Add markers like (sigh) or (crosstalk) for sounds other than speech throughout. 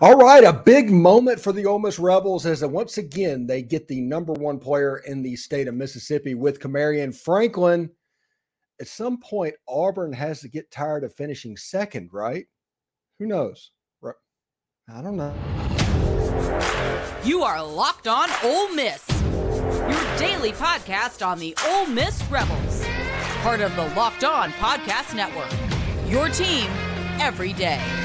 All right, a big moment for the Ole Miss Rebels as once again they get the number one player in the state of Mississippi with Kamarion Franklin. At some point, Auburn has to get tired of finishing second, right? Who knows? I don't know. You are locked on Ole Miss, your daily podcast on the Ole Miss Rebels, part of the Locked On Podcast Network. Your team every day.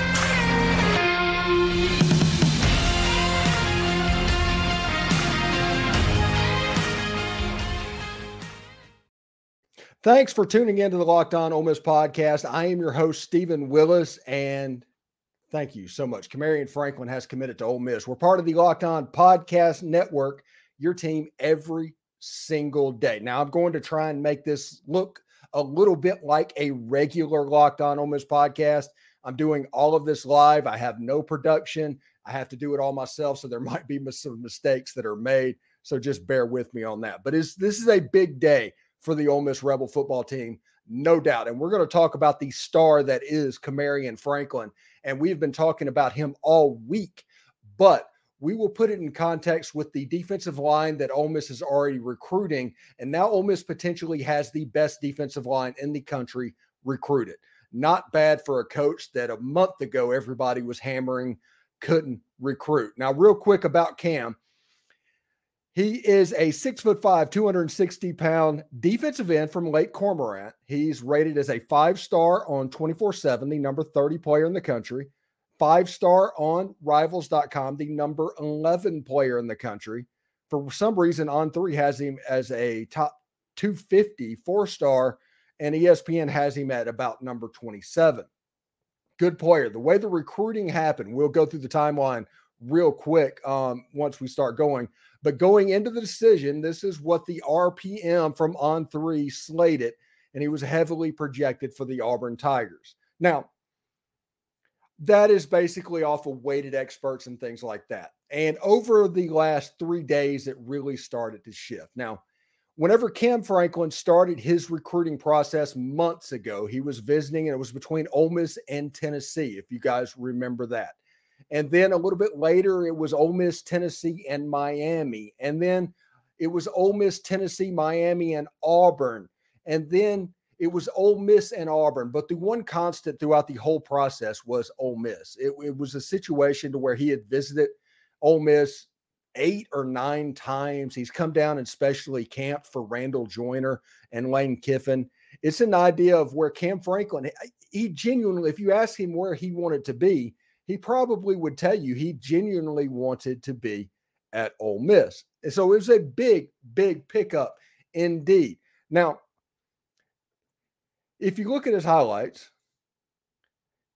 Thanks for tuning in to the Locked On Ole Miss podcast. I am your host, Steven Willis, and thank you so much. Kamarion Franklin has committed to Ole Miss. We're part of the Locked On Podcast Network, your team every single day. Now, I'm going to try and make this look a little bit like a regular Locked On Ole Miss podcast. I'm doing all of this live. I have no production. I have to do it all myself, so there (laughs) might be some mistakes that are made. So just bear with me on that. But this is a big day for the Ole Miss Rebel football team, no doubt. And we're going to talk about the star that is Kamarion Franklin. And we've been talking about him all week, but we will put it in context with the defensive line that Ole Miss is already recruiting. And now Ole Miss potentially has the best defensive line in the country recruited. Not bad for a coach that a month ago everybody was hammering couldn't recruit. Now, real quick about Cam. He is a six foot five, 260 pound defensive end from Lake Cormorant. He's rated as a five star on 24 7, the number 30 player in the country, five star on rivals.com, the number 11 player in the country. For some reason, on three has him as a top 250 four star, and ESPN has him at about number 27. Good player. The way the recruiting happened, we'll go through the timeline real quick um, once we start going. But going into the decision, this is what the RPM from on three slated, and he was heavily projected for the Auburn Tigers. Now, that is basically off of weighted experts and things like that. And over the last three days, it really started to shift. Now, whenever Cam Franklin started his recruiting process months ago, he was visiting, and it was between Ole Miss and Tennessee, if you guys remember that. And then a little bit later, it was Ole Miss, Tennessee, and Miami. And then it was Ole Miss, Tennessee, Miami, and Auburn. And then it was Ole Miss and Auburn. But the one constant throughout the whole process was Ole Miss. It, it was a situation to where he had visited Ole Miss eight or nine times. He's come down and specially camped for Randall Joyner and Lane Kiffin. It's an idea of where Cam Franklin, he genuinely, if you ask him where he wanted to be, he probably would tell you he genuinely wanted to be at Ole Miss. And so it was a big, big pickup indeed. Now, if you look at his highlights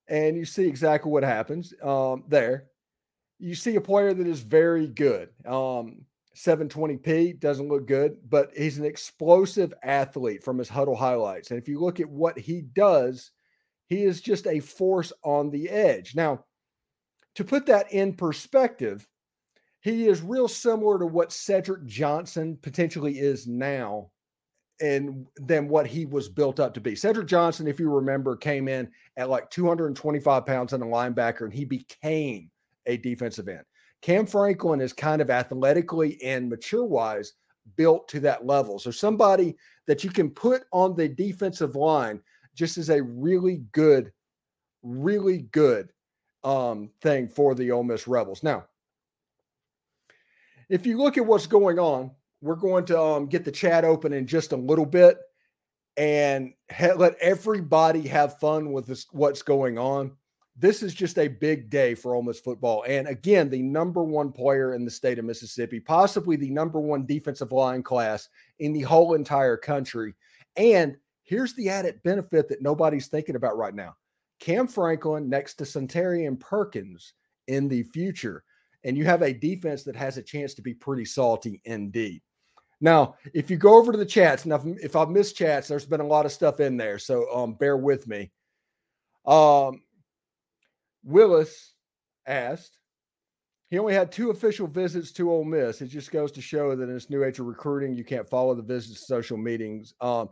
and you see exactly what happens um, there, you see a player that is very good. Um, 720p doesn't look good, but he's an explosive athlete from his Hudl highlights. And if you look at what he does, he is just a force on the edge. Now, to put that in perspective, he is real similar to what Cedric Johnson potentially is now and than what he was built up to be. Cedric Johnson, if you remember, came in at like 225 pounds and a linebacker, and he became a defensive end. Cam Franklin is kind of athletically and mature wise built to that level. So somebody that you can put on the defensive line just as a really good, really good um, thing for the Ole Miss Rebels. Now, if you look at what's going on, we're going to um, get the chat open in just a little bit and ha- let everybody have fun with this, what's going on. This is just a big day for Ole Miss football. And again, the number one player in the state of Mississippi, possibly the number one defensive line class in the whole entire country. And here's the added benefit that nobody's thinking about right now Cam Franklin next to Suntarine Perkins in the future. And you have a defense that has a chance to be pretty salty indeed. Now, if you go over to the chats, now if I've missed chats, there's been a lot of stuff in there, so um, bear with me. Um, Willis asked, he only had two official visits to Ole Miss. It just goes to show that in this new age of recruiting, you can't follow the visits social meetings. Um,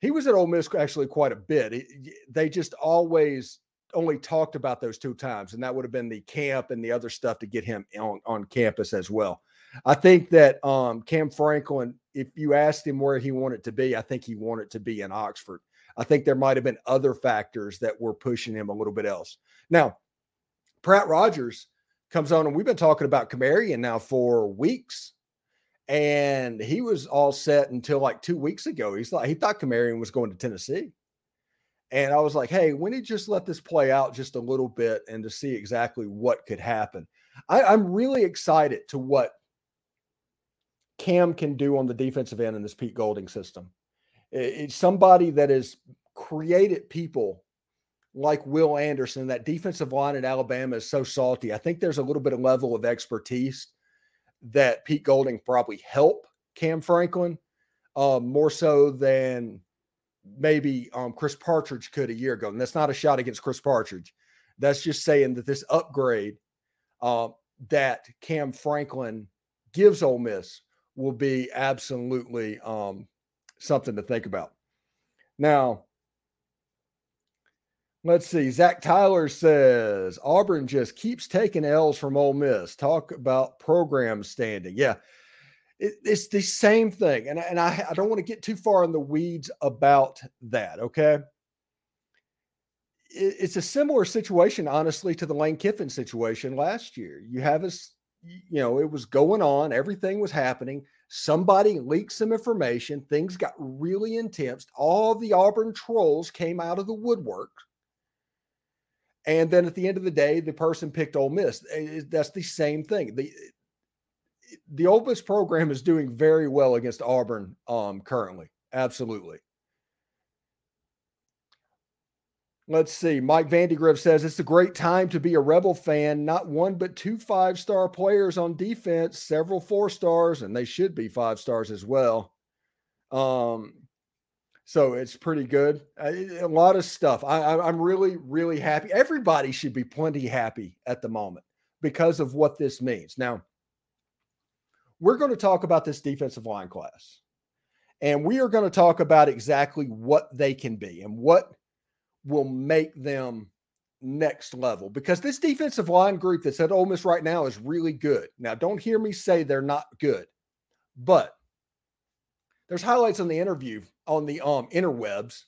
he was at Ole Miss actually quite a bit. they just always only talked about those two times, and that would have been the camp and the other stuff to get him on, on campus as well. I think that um, Cam Franklin, if you asked him where he wanted to be, I think he wanted to be in Oxford. I think there might have been other factors that were pushing him a little bit else. Now, Pratt Rogers comes on, and we've been talking about Kamarion now for weeks. And he was all set until like two weeks ago. He's like, he thought Kamarion was going to Tennessee. And I was like, hey, when did just let this play out just a little bit and to see exactly what could happen? I, I'm really excited to what Cam can do on the defensive end in this Pete Golding system. It's somebody that has created people like Will Anderson. That defensive line at Alabama is so salty. I think there's a little bit of level of expertise that Pete Golding probably help Cam Franklin um, more so than maybe um, Chris Partridge could a year ago. And that's not a shot against Chris Partridge. That's just saying that this upgrade uh, that Cam Franklin gives Ole Miss will be absolutely um, something to think about. Now, let's see. Zach Tyler says Auburn just keeps taking L's from Ole Miss. Talk about program standing. Yeah, it, it's the same thing. And, and I, I don't want to get too far in the weeds about that. Okay. It, it's a similar situation, honestly, to the Lane Kiffin situation last year. You have us you know, it was going on, everything was happening. Somebody leaked some information, things got really intense. All the Auburn trolls came out of the woodwork. And then at the end of the day, the person picked Ole Miss. That's the same thing. The the Ole Miss program is doing very well against Auburn um, currently. Absolutely. Let's see. Mike Vandigriff says it's a great time to be a Rebel fan. Not one, but two five star players on defense, several four stars, and they should be five stars as well. Um, so it's pretty good. Eh, a lot of stuff. I, am really, really happy. Everybody should be plenty happy at the moment because of what this means. Now, we're going to talk about this defensive line class, and we are going to talk about exactly what they can be and what will make them next level because this defensive line group that's at Ole Miss right now is really good. Now, don't hear me say they're not good, but there's highlights in the interview on the um, interwebs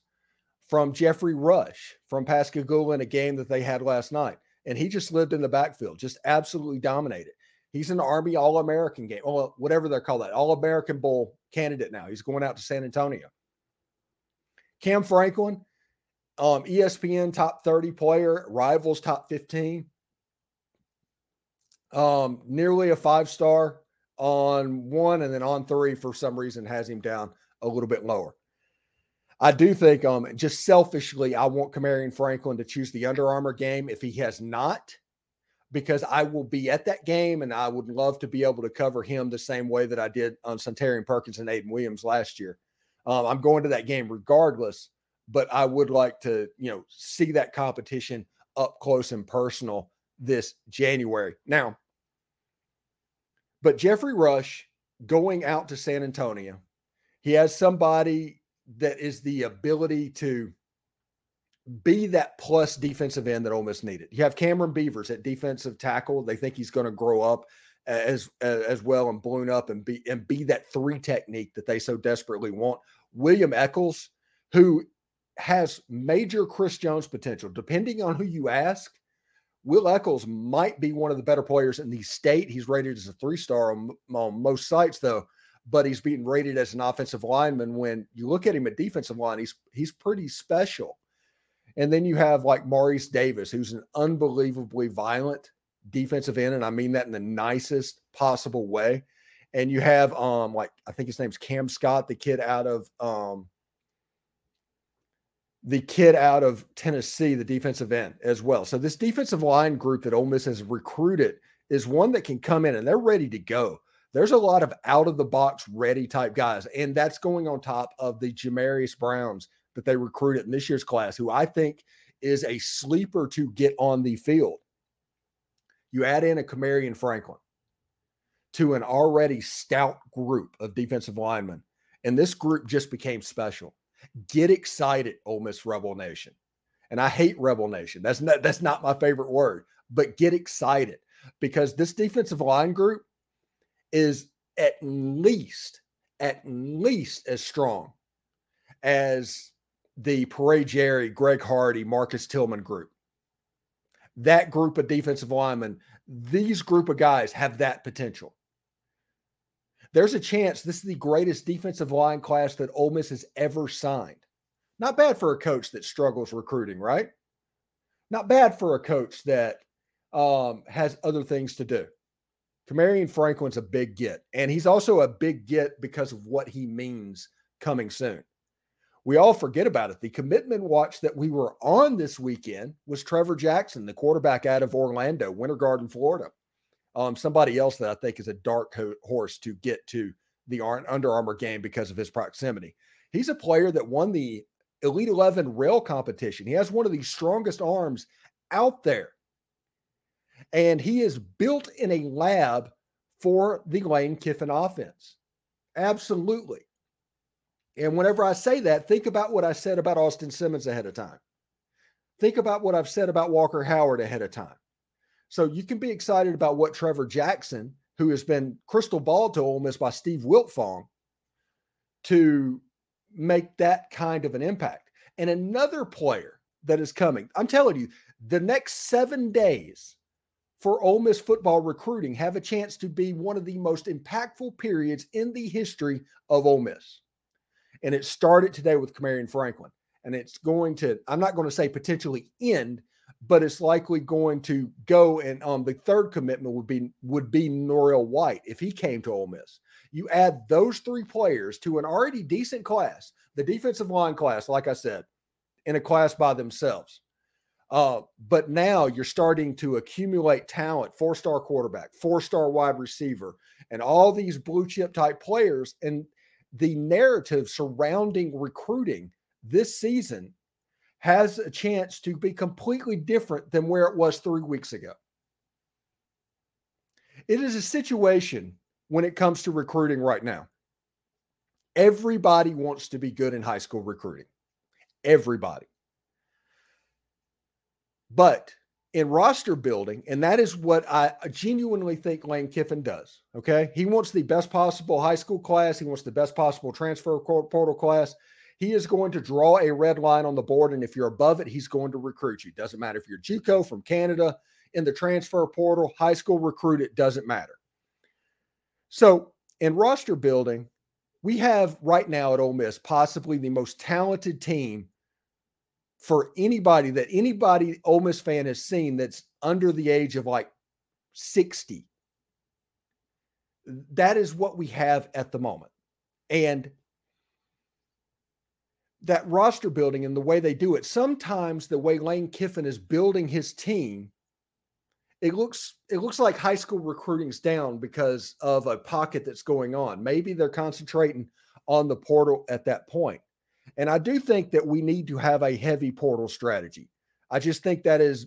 from Jeffrey Rush from Pascagoula in a game that they had last night. And he just lived in the backfield, just absolutely dominated. He's an Army All American game, whatever they're called that All American Bowl candidate now. He's going out to San Antonio. Cam Franklin, um, ESPN top 30 player, Rivals top 15. Um, nearly a five star on one, and then on three for some reason has him down a little bit lower. I do think, um, just selfishly, I want Camarion Franklin to choose the Under Armour game if he has not, because I will be at that game and I would love to be able to cover him the same way that I did on Suntarine Perkins and Ayden Williams last year. Um, I'm going to that game regardless but I would like to, you know, see that competition up close and personal this January. Now, but Jeffrey Rush going out to San Antonio, he has somebody that is the ability to be that plus defensive end that Ole Miss needed. You have Cameron Beavers at defensive tackle. They think he's going to grow up as as well and balloon up and be and be that three technique that they so desperately want. William Echoles, who has major Chris Jones potential. Depending on who you ask, Will Echoles might be one of the better players in the state. He's rated as a three star on, on, most sites, though, but he's being rated as an offensive lineman. When you look at him at defensive line, he's he's pretty special. And then you have like Maurice Davis, who's an unbelievably violent defensive end, and I mean that in the nicest possible way. And you have um like I think his name's Cam Scott, the kid out of um the kid out of Tennessee, the defensive end as well. So this defensive line group that Ole Miss has recruited is one that can come in and they're ready to go. There's a lot of out of the box ready type guys, and that's going on top of the Jamarius Browns that they recruited in this year's class, who I think is a sleeper to get on the field. You add in a Kamarion Franklin to an already stout group of defensive linemen, and this group just became special. Get excited, Ole Miss Rebel Nation. And I hate Rebel Nation. That's not that's not my favorite word, but get excited because this defensive line group is at least at least as strong as the Peria Jerry, Greg Hardy, Marcus Tillman group. That group of defensive linemen, these group of guys have that potential. There's a chance this is the greatest defensive line class that Ole Miss has ever signed. Not bad for a coach that struggles recruiting, right? Not bad for a coach that um, has other things to do. Kamarion Franklin's a big get, and he's also a big get because of what he means coming soon. We all forget about it. The commitment watch that we were on this weekend was Trevor Jackson, the quarterback out of Orlando, Winter Garden, Florida. Um, somebody else that I think is a dark horse to get to the Under Armour game because of his proximity. He's a player that won the Elite 11 rail competition. He has one of the strongest arms out there. And he is built in a lab for the Lane Kiffin offense. Absolutely. And whenever I say that, think about what I said about Austin Simmons ahead of time. Think about what I've said about Walker Howard ahead of time. So you can be excited about what Trevor Jackson, who has been crystal ball to Ole Miss by Steve Wiltfong, to make that kind of an impact. And another player that is coming, I'm telling you, the next seven days for Ole Miss football recruiting have a chance to be one of the most impactful periods in the history of Ole Miss. And it started today with Kamarion Franklin. And it's going to, I'm not going to say potentially end, but it's likely going to go. And um, the third commitment would be would be Norell White if he came to Ole Miss. You add those three players to an already decent class, the defensive line class, like I said, in a class by themselves. Uh, but now you're starting to accumulate talent, four star quarterback, four star wide receiver, and all these blue chip type players. And the narrative surrounding recruiting this season has a chance to be completely different than where it was three weeks ago. It is a situation when it comes to recruiting right now. Everybody wants to be good in high school recruiting. Everybody. But in roster building, and that is what I genuinely think Lane Kiffin does. Okay. He wants the best possible high school class, he wants the best possible transfer portal class. He is going to draw a red line on the board. And if you're above it, he's going to recruit you. Doesn't matter if you're Juco from Canada in the transfer portal, high school recruit, it doesn't matter. So in roster building, we have right now at Ole Miss possibly the most talented team for anybody that anybody Ole Miss fan has seen that's under the age of like 60. That is what we have at the moment. And that roster building and the way they do it, sometimes the way Lane Kiffin is building his team, it looks it looks like high school recruiting's down because of a pocket that's going on. Maybe they're concentrating on the portal at that point. And I do think that we need to have a heavy portal strategy. I just think that is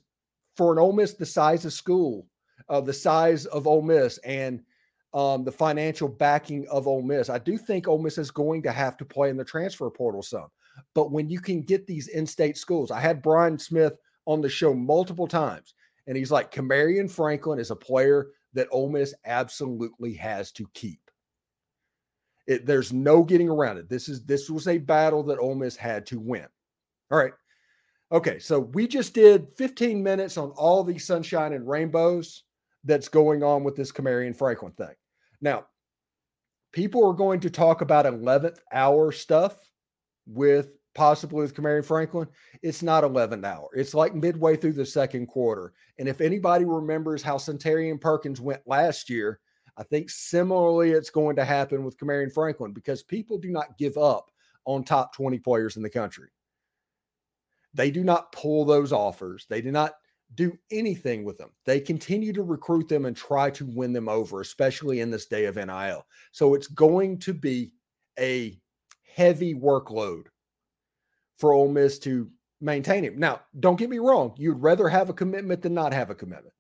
for an Ole Miss the size of school, uh, the size of Ole Miss, and um, the financial backing of Ole Miss. I do think Ole Miss is going to have to play in the transfer portal some. But when you can get these in-state schools, I had Brian Smith on the show multiple times, and he's like, Kamarion Franklin is a player that Ole Miss absolutely has to keep. It, there's no getting around it. This is this was a battle that Ole Miss had to win. All right. Okay, so we just did 15 minutes on all the sunshine and rainbows that's going on with this Kamarion Franklin thing. Now, people are going to talk about 11th hour stuff with possibly with Kamarion Franklin. It's not 11th hour. It's like midway through the second quarter. And if anybody remembers how Suntarine Perkins went last year, I think similarly it's going to happen with Kamarion Franklin because people do not give up on top 20 players in the country. They do not pull those offers. They do not do anything with them. They continue to recruit them and try to win them over, especially in this day of NIL. So it's going to be a heavy workload for Ole Miss to maintain him. Now, don't get me wrong. You'd rather have a commitment than not have a commitment.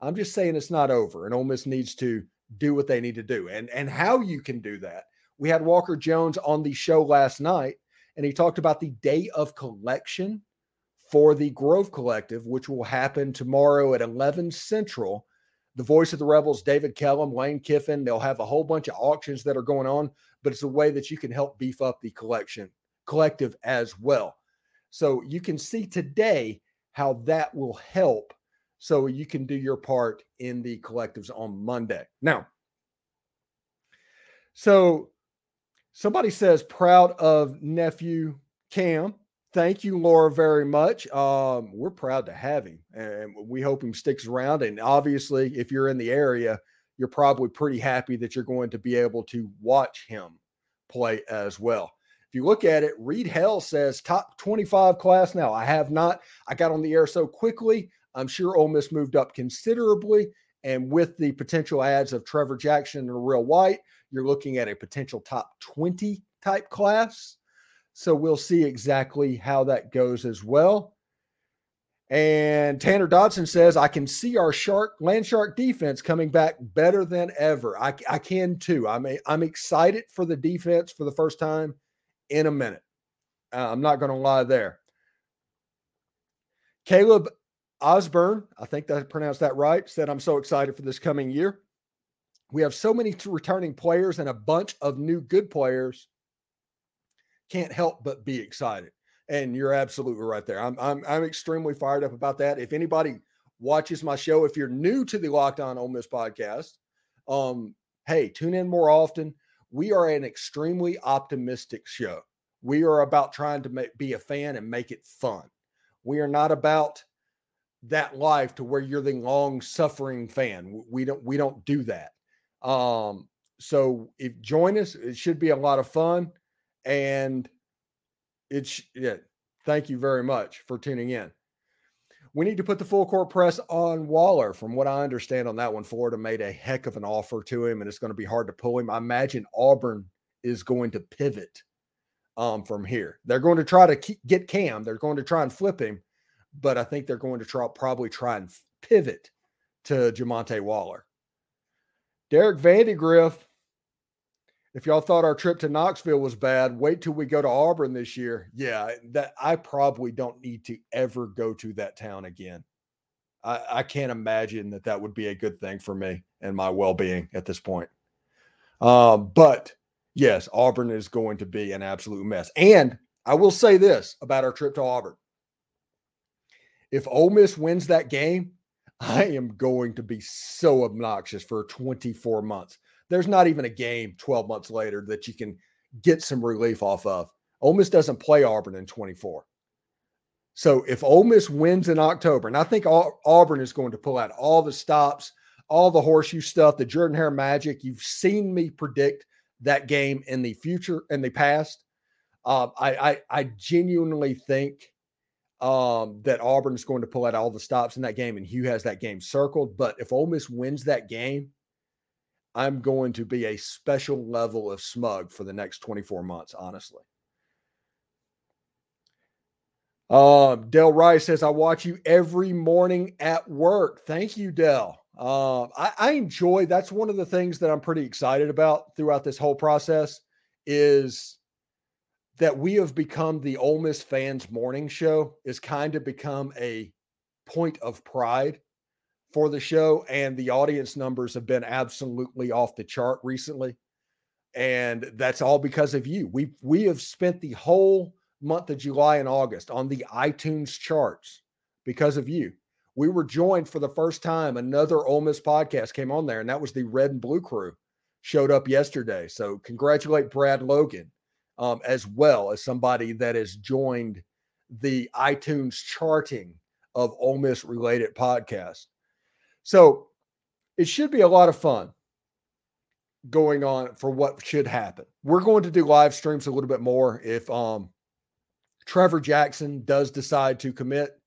I'm just saying it's not over, and Ole Miss needs to do what they need to do. And and how you can do that. We had Walker Jones on the show last night, and he talked about the day of collection for the Grove Collective, which will happen tomorrow at 11 Central. The voice of the Rebels, David Kellum, Lane Kiffin, they'll have a whole bunch of auctions that are going on, but it's a way that you can help beef up the collection collective as well. So you can see today how that will help so you can do your part in the collectives on Monday. Now, so somebody says, proud of nephew Cam. Thank you, Laura, very much. Um, we're proud to have him and we hope he sticks around. And obviously, if you're in the area, you're probably pretty happy that you're going to be able to watch him play as well. If you look at it, Reed Hell says top 25 class now. I have not, I got on the air so quickly. I'm sure Ole Miss moved up considerably. And with the potential ads of Trevor Jackson and Real White, you're looking at a potential top 20 type class. So we'll see exactly how that goes as well. And Tanner Dodson says, I can see our shark land shark defense coming back better than ever. I, I can too. I'm, a, I'm excited for the defense for the first time in a minute. Uh, I'm not going to lie there. Caleb Osborne, I think I pronounced that right, said, I'm so excited for this coming year. We have so many returning players and a bunch of new good players. Can't help but be excited. And you're absolutely right there. I'm, I'm, I'm extremely fired up about that. If anybody watches my show, if you're new to the Locked On Ole Miss podcast, um, hey, tune in more often. We are an extremely optimistic show. We are about trying to make, be a fan and make it fun. We are not about that life to where you're the long suffering fan. We don't we don't do that. Um, so if join us, it should be a lot of fun. And it's yeah, thank you very much for tuning in. We need to put the full court press on Waller. From what I understand on that one, Florida made a heck of an offer to him, and it's going to be hard to pull him. I imagine Auburn is going to pivot um, from here. They're going to try to keep, get Cam. They're going to try and flip him, but I think they're going to try probably try and pivot to Jamonte Waller. Derek Vandegrift, if y'all thought our trip to Knoxville was bad, wait till we go to Auburn this year. Yeah, that I probably don't need to ever go to that town again. I, I can't imagine that that would be a good thing for me and my well-being at this point. Um, but yes, Auburn is going to be an absolute mess. And I will say this about our trip to Auburn: if Ole Miss wins that game, I am going to be so obnoxious for 24 months. There's not even a game 12 months later that you can get some relief off of. Ole Miss doesn't play Auburn in 24. So if Ole Miss wins in October, and I think Auburn is going to pull out all the stops, all the horseshoe stuff, the Jordan Hare magic. You've seen me predict that game in the future, in the past. Uh, I, I, I genuinely think um, that Auburn is going to pull out all the stops in that game, and Hugh has that game circled. But if Ole Miss wins that game, I'm going to be a special level of smug for the next 24 months, honestly. Uh, Dell Rice says, I watch you every morning at work. Thank you, Dell. Uh, I, I enjoy that's one of the things that I'm pretty excited about throughout this whole process is that we have become the Ole Miss fans morning show is kind of become a point of pride for the show. And the audience numbers have been absolutely off the chart recently. And that's all because of you. We we have spent the whole month of July and August on the iTunes charts because of you. We were joined for the first time. Another Ole Miss podcast came on there, and that was the Red and Blue Crew. Showed up yesterday. So congratulate Brad Logan um, as well as somebody that has joined the iTunes charting of Ole Miss related podcasts. So it should be a lot of fun going on for what should happen. We're going to do live streams a little bit more if um, Trevor Jackson does decide to commit.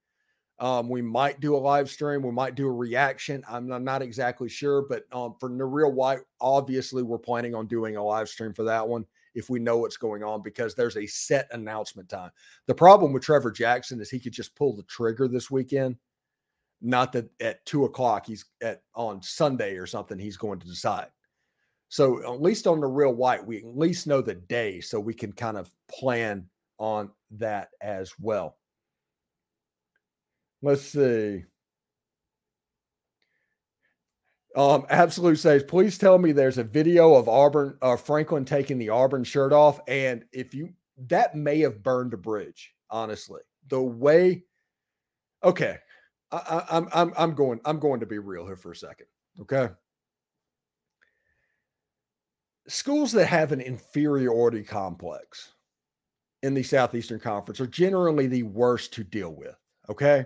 Um, we might do a live stream. We might do a reaction. I'm, I'm not exactly sure, but um, for Real White, obviously, we're planning on doing a live stream for that one if we know what's going on because there's a set announcement time. The problem with Trevor Jackson is he could just pull the trigger this weekend. Not that at two o'clock he's at on Sunday or something he's going to decide. So at least on the real white, we at least know the day so we can kind of plan on that as well. Let's see. Um, Absolute says, please tell me there's a video of Auburn uh, Franklin taking the Auburn shirt off. And if you that may have burned a bridge, honestly. The way okay. I, I'm I'm I'm going, I'm going to be real here for a second. Okay. Schools that have an inferiority complex in the Southeastern Conference are generally the worst to deal with. Okay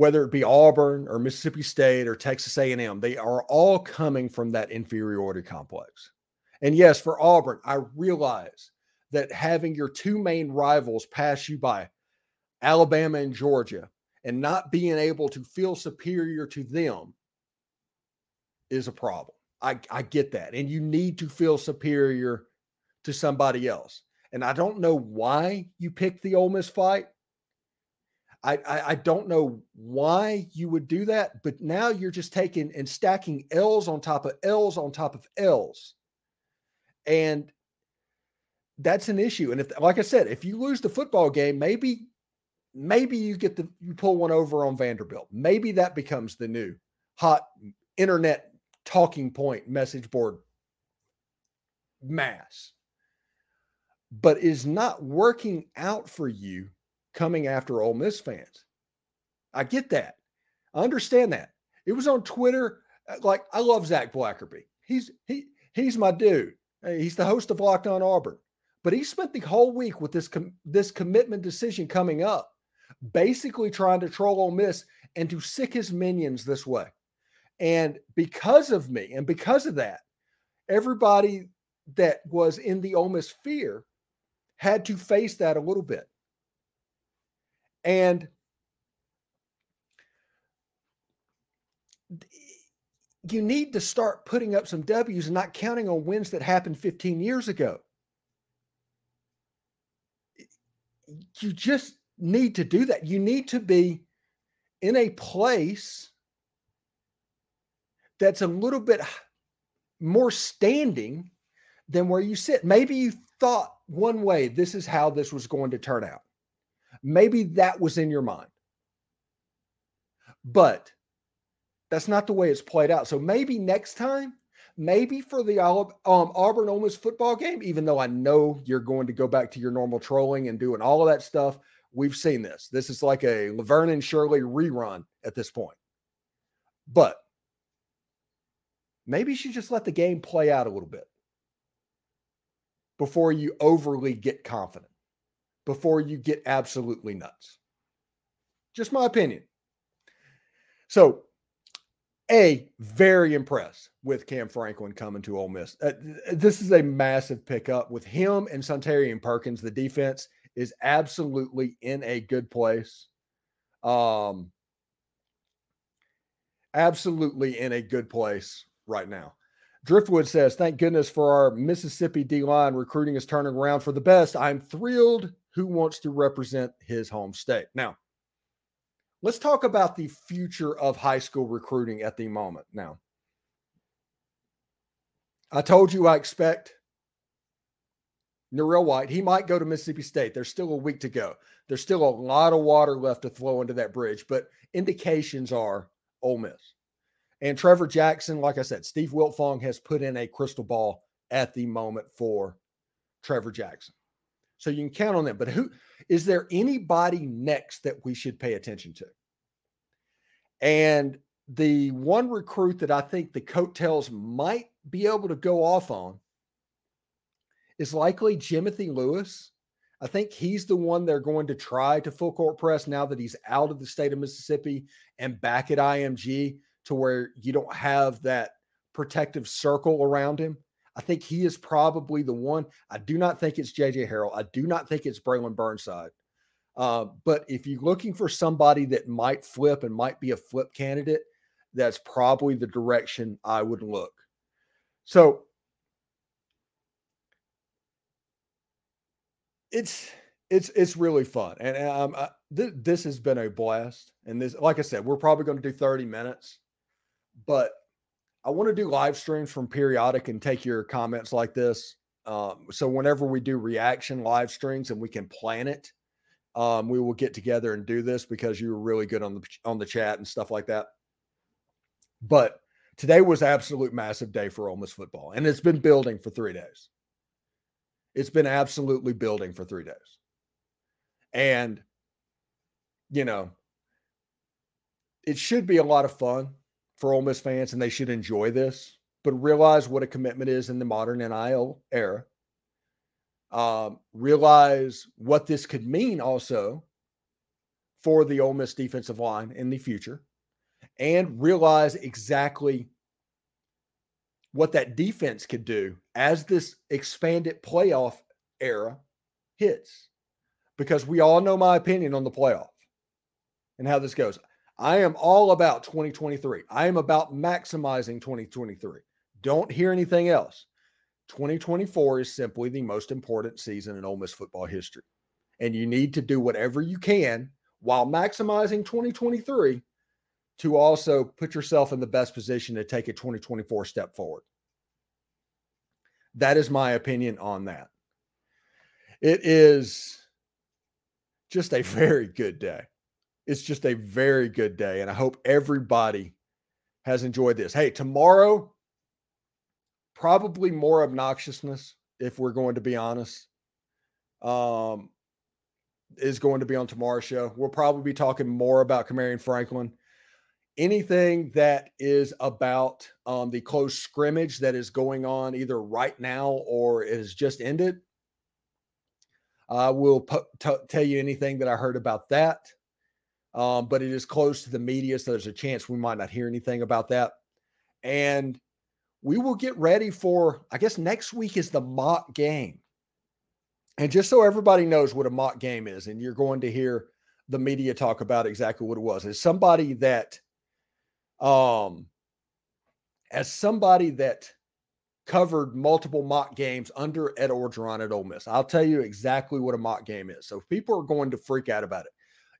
whether it be Auburn or Mississippi State or Texas A&M, they are all coming from that inferiority complex. And yes, for Auburn, I realize that having your two main rivals pass you by, Alabama and Georgia, and not being able to feel superior to them is a problem. I, I get that. And you need to feel superior to somebody else. And I don't know why you picked the Ole Miss fight. I, I, I don't know why you would do that, but now you're just taking and stacking L's on top of L's on top of L's, and that's an issue. And if, like I said, if you lose the football game, maybe maybe you get the you pull one over on Vanderbilt. Maybe that becomes the new hot internet talking point message board mass. But is not working out for you coming after Ole Miss fans. I get that. I understand that. It was on Twitter. Uh, like I love Zach Blackerby. He's he he's my dude. He's the host of Locked On Auburn. But he spent the whole week with this com- this commitment decision coming up, basically trying to troll Ole Miss and to sick his minions this way. And because of me, and because of that, everybody that was in the Ole Miss fear had to face that a little bit. And you need to start putting up some W's and not counting on wins that happened 15 years ago. You just need to do that. You need to be in a place that's a little bit more standing than where you sit. Maybe you thought one way, this is how this was going to turn out. Maybe that was in your mind. But that's not the way it's played out. So maybe next time, maybe for the um, Auburn Ole football game, even though I know you're going to go back to your normal trolling and doing all of that stuff, we've seen this. This is like a Laverne and Shirley rerun at this point. But maybe you should just let the game play out a little bit before you overly get confident before you get absolutely nuts. Just my opinion. So, A, very impressed with Cam Franklin coming to Ole Miss. Uh, this is a massive pickup with him and Suntarine Perkins. The defense is absolutely in a good place. Um, absolutely in a good place right now. Driftwood says, Thank goodness for our Mississippi D line. Recruiting is turning around for the best. I'm thrilled who wants to represent his home state. Now, let's talk about the future of high school recruiting at the moment. Now, I told you I expect Narell White. He might go to Mississippi State. There's still a week to go. There's still a lot of water left to flow into that bridge, but indications are Ole Miss. And Trevor Jackson, like I said, Steve Wiltfong has put in a crystal ball at the moment for Trevor Jackson. So you can count on them. But who is there anybody next that we should pay attention to? And the one recruit that I think the coattails might be able to go off on is likely Jimothy Lewis. I think he's the one they're going to try to full court press now that he's out of the state of Mississippi and back at IMG to where you don't have that protective circle around him. I think he is probably the one. I do not think it's JJ Harrell. I do not think it's Braylon Burnside. Uh, but if you're looking for somebody that might flip and might be a flip candidate, that's probably the direction I would look. So it's it's it's really fun, and um, I, th- this has been a blast. And this, like I said, we're probably going to do 30 minutes, but I want to do live streams from periodic and take your comments like this. Um, so whenever we do reaction live streams and we can plan it um, we will get together and do this because you were really good on the on the chat and stuff like that. But today was absolute massive day for Ole Miss football, and it's been building for three days. It's been absolutely building for three days, and you know, it should be a lot of fun for Ole Miss fans, and they should enjoy this. But realize what a commitment is in the modern NIL era um, realize what this could mean also for the Ole Miss defensive line in the future, and realize exactly what that defense could do as this expanded playoff era hits. Because we all know my opinion on the playoff and how this goes. I am all about 2023. I am about maximizing 2023. Don't hear anything else. 2024 is simply the most important season in Ole Miss football history. And you need to do whatever you can while maximizing 2023 to also put yourself in the best position to take a 2024 step forward. That is my opinion on that. It is just a (laughs) very good day. It's just a very good day. And I hope everybody has enjoyed this. Hey, tomorrow probably more obnoxiousness, if we're going to be honest, um, is going to be on tomorrow's show. We'll probably be talking more about Kamarion Franklin. Anything that is about um, the close scrimmage that is going on either right now or is just ended. I will t- tell you anything that I heard about that. Um, but it is close to the media, so there's a chance we might not hear anything about that. And we will get ready for, I guess next week is the mock game. And just so everybody knows what a mock game is, and you're going to hear the media talk about exactly what it was, is somebody that, um, as somebody that covered multiple mock games under Ed Orgeron at Ole Miss, I'll tell you exactly what a mock game is. So people are going to freak out about it,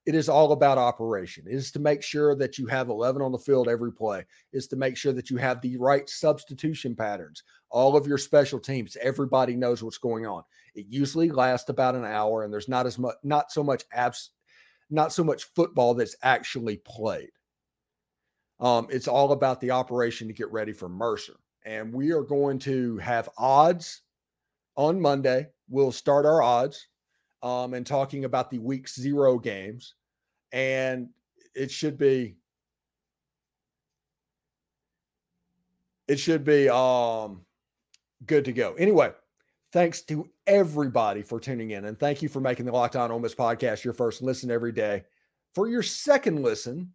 it is all about operation. It is to make sure that you have 11 on the field every play. Is to make sure that you have the right substitution patterns. All of your special teams, everybody knows what's going on. It usually lasts about an hour, and there's not as much, not so much abs, not so much football that's actually played. Um, it's all about the operation to get ready for Mercer, and we are going to have odds on Monday. We'll start our odds um, and talking about the week zero games. And it should be, it should be um, good to go. Anyway, thanks to everybody for tuning in. And thank you for making the Locked On Ole Miss podcast your first listen every day. For your second listen,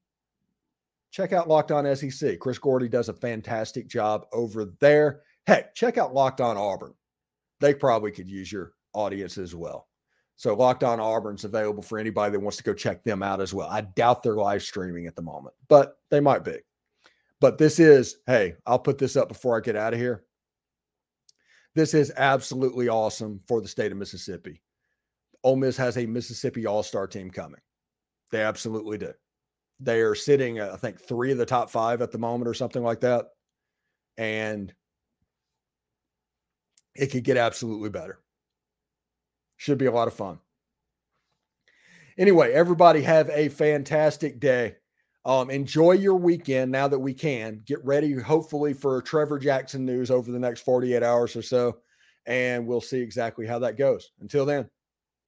check out Locked On SEC. Chris Gordy does a fantastic job over there. Heck, check out Locked On Auburn. They probably could use your audience as well. So Locked On Auburn's available for anybody that wants to go check them out as well. I doubt they're live streaming at the moment, but they might be. But this is, hey, I'll put this up before I get out of here. This is absolutely awesome for the state of Mississippi. Ole Miss has a Mississippi All Star team coming. They absolutely do. They are sitting, I think, three of the top five at the moment or something like that. And it could get absolutely better. Should be a lot of fun. Anyway, everybody have a fantastic day. Um, enjoy your weekend now that we can. Get ready, hopefully, for Trevor Jackson news over the next 48 hours or so. And we'll see exactly how that goes. Until then,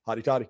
hotty toddy.